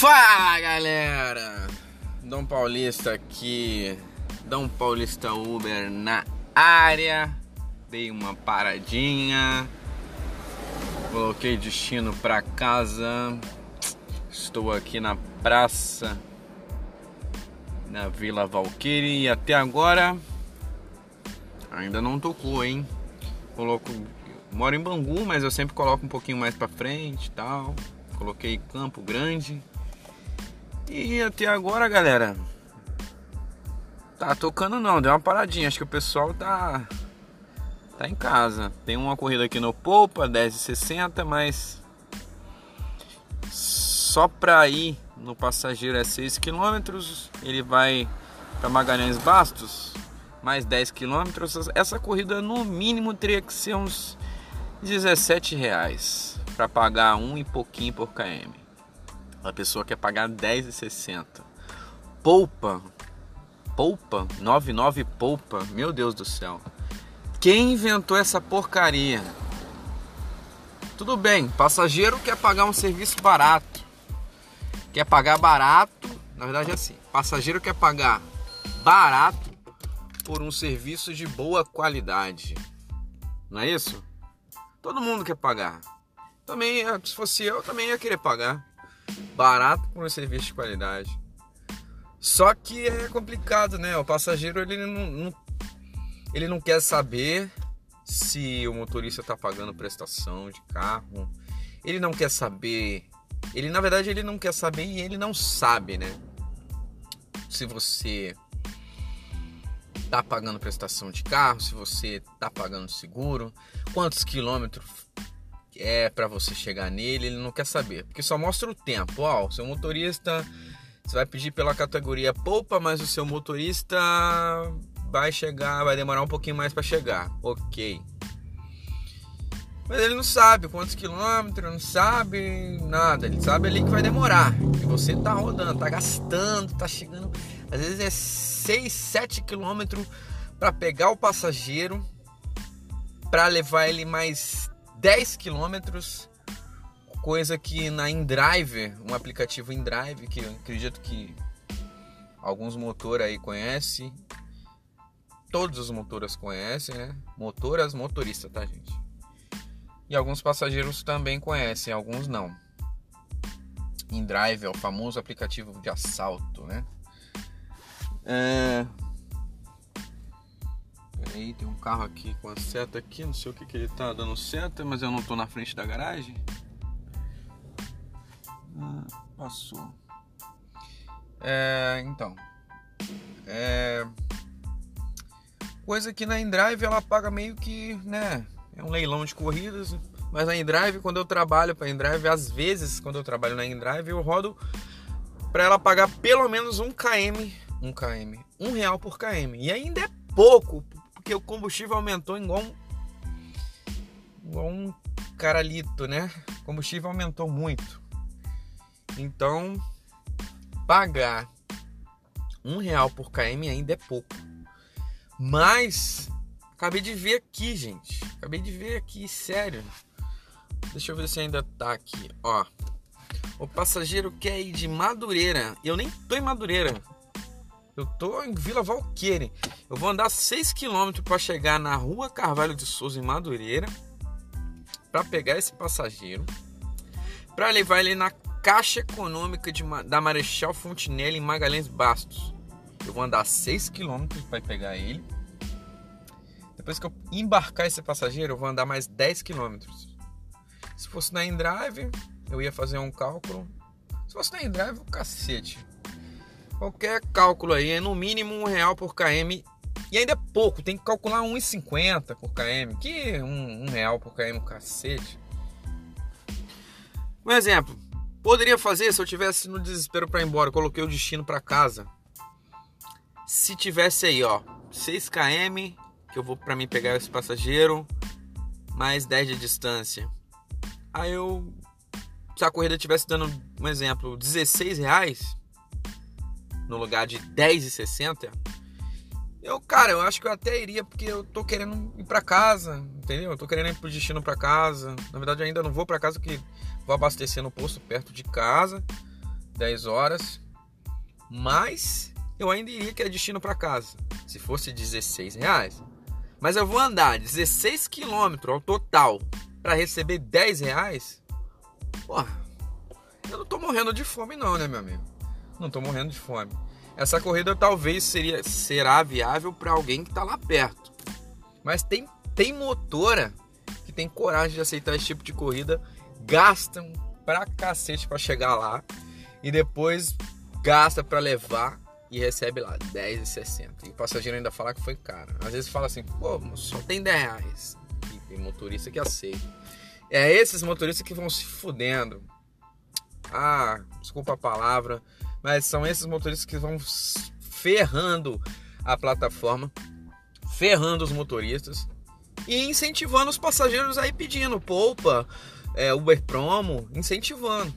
Fala galera! Dom Paulista aqui, Dom Paulista Uber na área. Dei uma paradinha, coloquei destino para casa. Estou aqui na praça na Vila Valqueire e até agora ainda não tocou, hein? Coloco, moro em Bangu, mas eu sempre coloco um pouquinho mais para frente, tal. Coloquei Campo Grande. E até agora, galera, tá tocando não, deu uma paradinha. Acho que o pessoal tá tá em casa. Tem uma corrida aqui no Poupa, 10,60, mas só pra ir no passageiro é 6 km, ele vai para Magalhães Bastos, mais 10 km. Essa corrida no mínimo teria que ser uns 17 reais para pagar um e pouquinho por km. A pessoa quer pagar 10,60. Poupa, poupa, 99 poupa, meu Deus do céu. Quem inventou essa porcaria? Tudo bem, passageiro quer pagar um serviço barato. Quer pagar barato, na verdade é assim. Passageiro quer pagar barato por um serviço de boa qualidade. Não é isso? Todo mundo quer pagar. Também, se fosse eu, também ia querer pagar barato por um serviço de qualidade. Só que é complicado, né? O passageiro ele não, não ele não quer saber se o motorista está pagando prestação de carro. Ele não quer saber. Ele na verdade ele não quer saber e ele não sabe, né? Se você tá pagando prestação de carro, se você tá pagando seguro, quantos quilômetros é para você chegar nele, ele não quer saber, porque só mostra o tempo. Ó, seu motorista, você vai pedir pela categoria poupa, mas o seu motorista vai chegar, vai demorar um pouquinho mais para chegar. OK. Mas ele não sabe quantos quilômetros, não sabe nada. Ele sabe ali que vai demorar. E você tá rodando, tá gastando, tá chegando. Às vezes é 6, 7 quilômetros para pegar o passageiro, para levar ele mais 10 quilômetros, coisa que na InDrive, um aplicativo InDrive que eu acredito que alguns motores aí conhecem, todos os motores conhecem, né? Motoras, motorista, tá, gente? E alguns passageiros também conhecem, alguns não. InDrive é o famoso aplicativo de assalto, né? É, Aí tem um carro aqui com a seta aqui, não sei o que, que ele tá dando seta, mas eu não tô na frente da garagem. Ah, passou. É, então. É, coisa que na InDrive ela paga meio que, né? É um leilão de corridas. Mas na InDrive, quando eu trabalho para InDrive, às vezes quando eu trabalho na InDrive, eu rodo para ela pagar pelo menos um km, um km, um real por km. E ainda é pouco porque o combustível aumentou igual um, igual um caralito, né? O combustível aumentou muito. Então, pagar um real por km ainda é pouco. Mas, acabei de ver aqui, gente. Acabei de ver aqui, sério. Deixa eu ver se ainda tá aqui, ó. O passageiro quer ir de Madureira. Eu nem tô em Madureira. Eu tô em Vila Valqueire. Eu vou andar 6 km para chegar na Rua Carvalho de Souza em Madureira para pegar esse passageiro, para levar ele na Caixa Econômica de, da Marechal Fontinelli em Magalhães Bastos. Eu vou andar 6 km para pegar ele. Depois que eu embarcar esse passageiro, eu vou andar mais 10 km. Se fosse na InDrive, eu ia fazer um cálculo. Se fosse na InDrive, o cacete. Qualquer cálculo aí é no mínimo um real por km. E ainda é pouco, tem que calcular 1,50 por km. Que um, um real por km, cacete. Um exemplo, poderia fazer se eu tivesse no desespero para ir embora, coloquei o destino para casa. Se tivesse aí, ó, 6 km que eu vou para mim pegar esse passageiro, mais 10 de distância. Aí eu se a corrida tivesse dando um exemplo, 16 reais, no lugar de 10,60, eu, cara, eu acho que eu até iria porque eu tô querendo ir para casa, entendeu? Eu tô querendo ir pro destino para casa. Na verdade, ainda não vou para casa porque vou abastecer no posto perto de casa. 10 horas, mas eu ainda iria que é destino para casa, se fosse 16 reais. Mas eu vou andar 16 quilômetros ao total para receber 10 reais? Porra, eu não tô morrendo de fome não, né, meu amigo? Não tô morrendo de fome. Essa corrida talvez seria, será viável para alguém que tá lá perto. Mas tem, tem motora que tem coragem de aceitar esse tipo de corrida, gastam pra cacete para chegar lá e depois gasta para levar e recebe lá 10,60. E o passageiro ainda fala que foi caro. Às vezes fala assim, pô, só tem 10 reais. E tem motorista que aceita. É esses motoristas que vão se fudendo. Ah, desculpa a palavra, mas são esses motoristas que vão ferrando a plataforma, ferrando os motoristas e incentivando os passageiros aí pedindo poupa, é, Uber Promo, incentivando.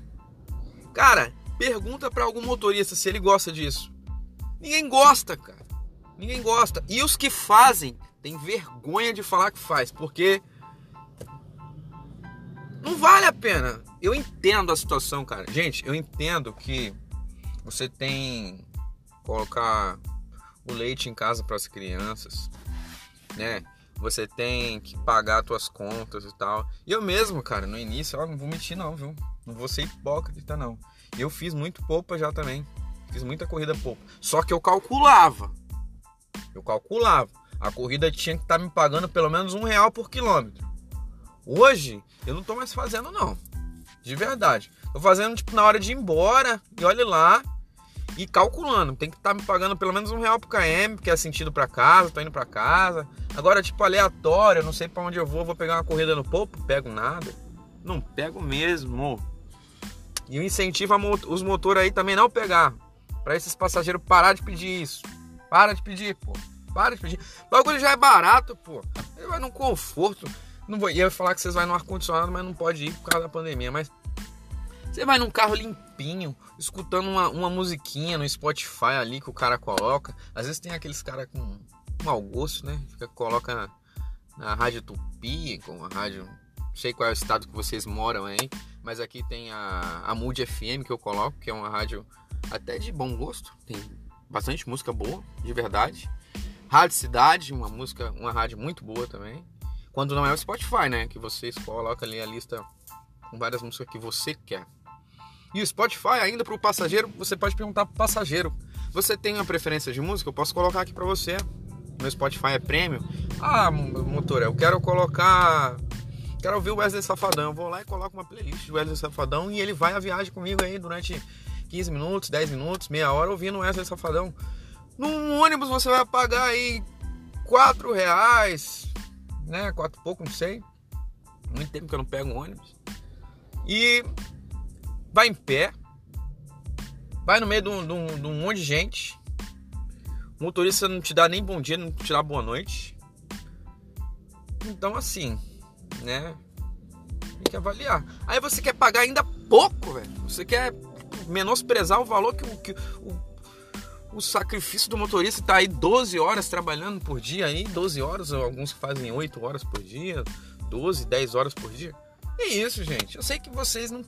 Cara, pergunta para algum motorista se ele gosta disso. Ninguém gosta, cara. Ninguém gosta. E os que fazem têm vergonha de falar que faz, porque não vale a pena. Eu entendo a situação, cara. Gente, eu entendo que você tem colocar o leite em casa para as crianças, né? Você tem que pagar suas contas e tal. E eu mesmo, cara, no início, ó, não vou mentir não, viu? Não vou ser hipócrita não. Eu fiz muito poupa já também. Fiz muita corrida poupa. Só que eu calculava. Eu calculava. A corrida tinha que estar tá me pagando pelo menos um real por quilômetro. Hoje, eu não tô mais fazendo não. De verdade. Tô fazendo tipo na hora de ir embora. E olha lá, e calculando. Tem que estar tá me pagando pelo menos um real por KM, porque é sentido para casa, tô indo para casa. Agora, tipo, aleatório, eu não sei para onde eu vou, vou pegar uma corrida no popo, pego nada. Não pego mesmo. E o incentivo os motores aí também não pegar. para esses passageiros parar de pedir isso. Para de pedir, pô. Para de pedir. O bagulho já é barato, pô. Ele vai num conforto. Não vou, ia falar que vocês vão no ar-condicionado, mas não pode ir por causa da pandemia. Mas você vai num carro limpinho, escutando uma, uma musiquinha no Spotify ali que o cara coloca. Às vezes tem aqueles caras com mau gosto, né? Fica, coloca na, na rádio Tupi, com a rádio. Não sei qual é o estado que vocês moram aí, mas aqui tem a, a Mood FM que eu coloco, que é uma rádio até de bom gosto. Tem bastante música boa, de verdade. Rádio Cidade, uma música, uma rádio muito boa também. Quando não é o Spotify, né? Que vocês colocam ali a lista com várias músicas que você quer. E o Spotify, ainda para o passageiro, você pode perguntar para o passageiro: Você tem uma preferência de música? Eu posso colocar aqui para você. Meu Spotify é prêmio. Ah, motor, eu quero colocar. Quero ouvir o Wesley Safadão. Eu vou lá e coloco uma playlist de Wesley Safadão e ele vai a viagem comigo aí durante 15 minutos, 10 minutos, meia hora ouvindo o Wesley Safadão. Num ônibus você vai pagar aí 4 reais, né? 4 pouco, não sei. Muito tempo que eu não pego um ônibus. E vai em pé, vai no meio de um, de um, de um monte de gente. O motorista não te dá nem bom dia, não te dá boa noite. Então, assim, né? Tem que avaliar. Aí você quer pagar ainda pouco, velho. Você quer menosprezar o valor que, que o, o sacrifício do motorista tá aí 12 horas trabalhando por dia aí, 12 horas, alguns fazem 8 horas por dia, 12, 10 horas por dia. É isso, gente. Eu sei que vocês não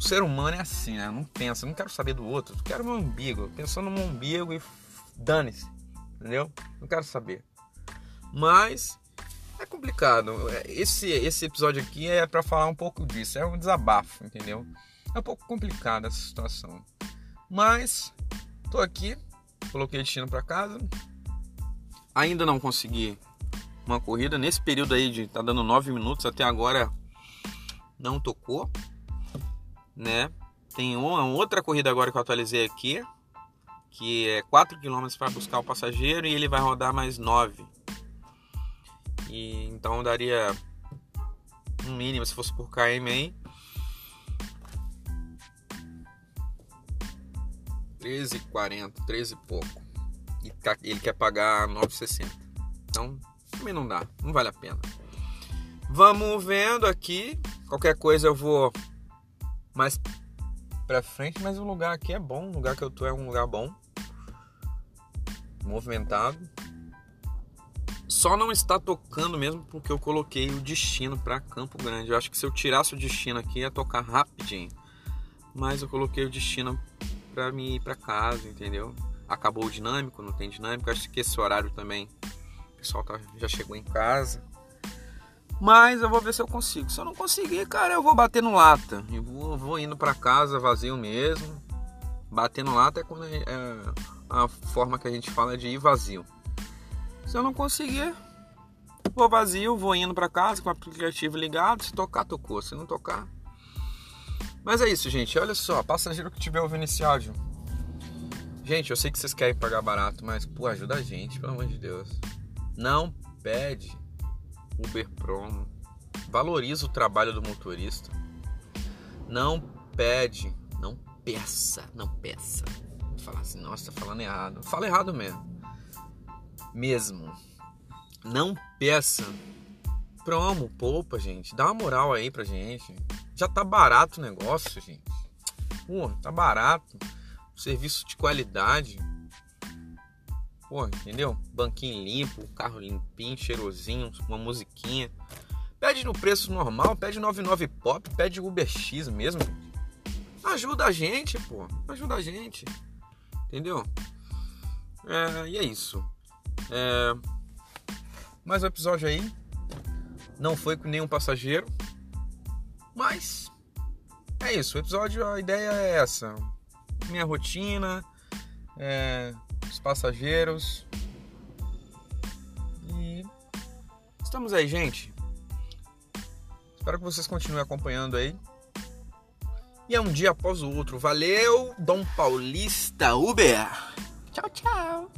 o ser humano é assim, né? Não pensa, não quero saber do outro, quero meu umbigo, pensando no meu umbigo e dane-se, entendeu? Não quero saber. Mas é complicado. Esse, esse episódio aqui é para falar um pouco disso, é um desabafo, entendeu? É um pouco complicada essa situação. Mas tô aqui, coloquei destino para casa. Ainda não consegui uma corrida nesse período aí de tá dando 9 minutos até agora não tocou né? Tem uma outra corrida agora que eu atualizei aqui, que é 4 km para buscar o passageiro e ele vai rodar mais 9. E então daria um mínimo se fosse por km aí 13,40, 13 e pouco. E tá, ele quer pagar 9,60. Então, também não dá, não vale a pena. Vamos vendo aqui. Qualquer coisa eu vou mais pra frente, mas o lugar aqui é bom, o lugar que eu tô é um lugar bom, movimentado. Só não está tocando mesmo porque eu coloquei o destino para Campo Grande. Eu acho que se eu tirasse o destino aqui ia tocar rapidinho. mas eu coloquei o destino para mim ir para casa, entendeu? Acabou o dinâmico, não tem dinâmico. Acho que esse horário também o pessoal tá, já chegou em casa. Mas eu vou ver se eu consigo. Se eu não conseguir, cara, eu vou bater no lata. Eu vou, vou indo para casa vazio mesmo. Bater no lata é, quando é, é a forma que a gente fala de ir vazio. Se eu não conseguir, vou vazio, vou indo para casa com o aplicativo ligado. Se tocar, tocou. Se não tocar. Mas é isso, gente. Olha só, passageiro que tiver ouvindo esse áudio. Gente, eu sei que vocês querem pagar barato, mas pô, ajuda a gente, pelo amor de Deus. Não pede Uber Promo. Valoriza o trabalho do motorista. Não pede, não peça, não peça. Falar assim, nossa, tá falando errado. Fala errado mesmo. Mesmo. Não peça. Promo, poupa, gente. Dá uma moral aí pra gente. Já tá barato o negócio, gente. Pô, tá barato. Serviço de qualidade. Pô, entendeu? Banquinho limpo, carro limpinho, cheirosinho, uma musiquinha. Pede no preço normal, pede 99 pop, pede Uber X mesmo. Ajuda a gente, pô. Ajuda a gente. Entendeu? É, e é isso. É, mais um episódio aí. Não foi com nenhum passageiro. Mas é isso. O episódio, a ideia é essa. Minha rotina. É, os passageiros. E estamos aí, gente. Espero que vocês continuem acompanhando aí. E é um dia após o outro. Valeu, Dom Paulista Uber. Tchau, tchau.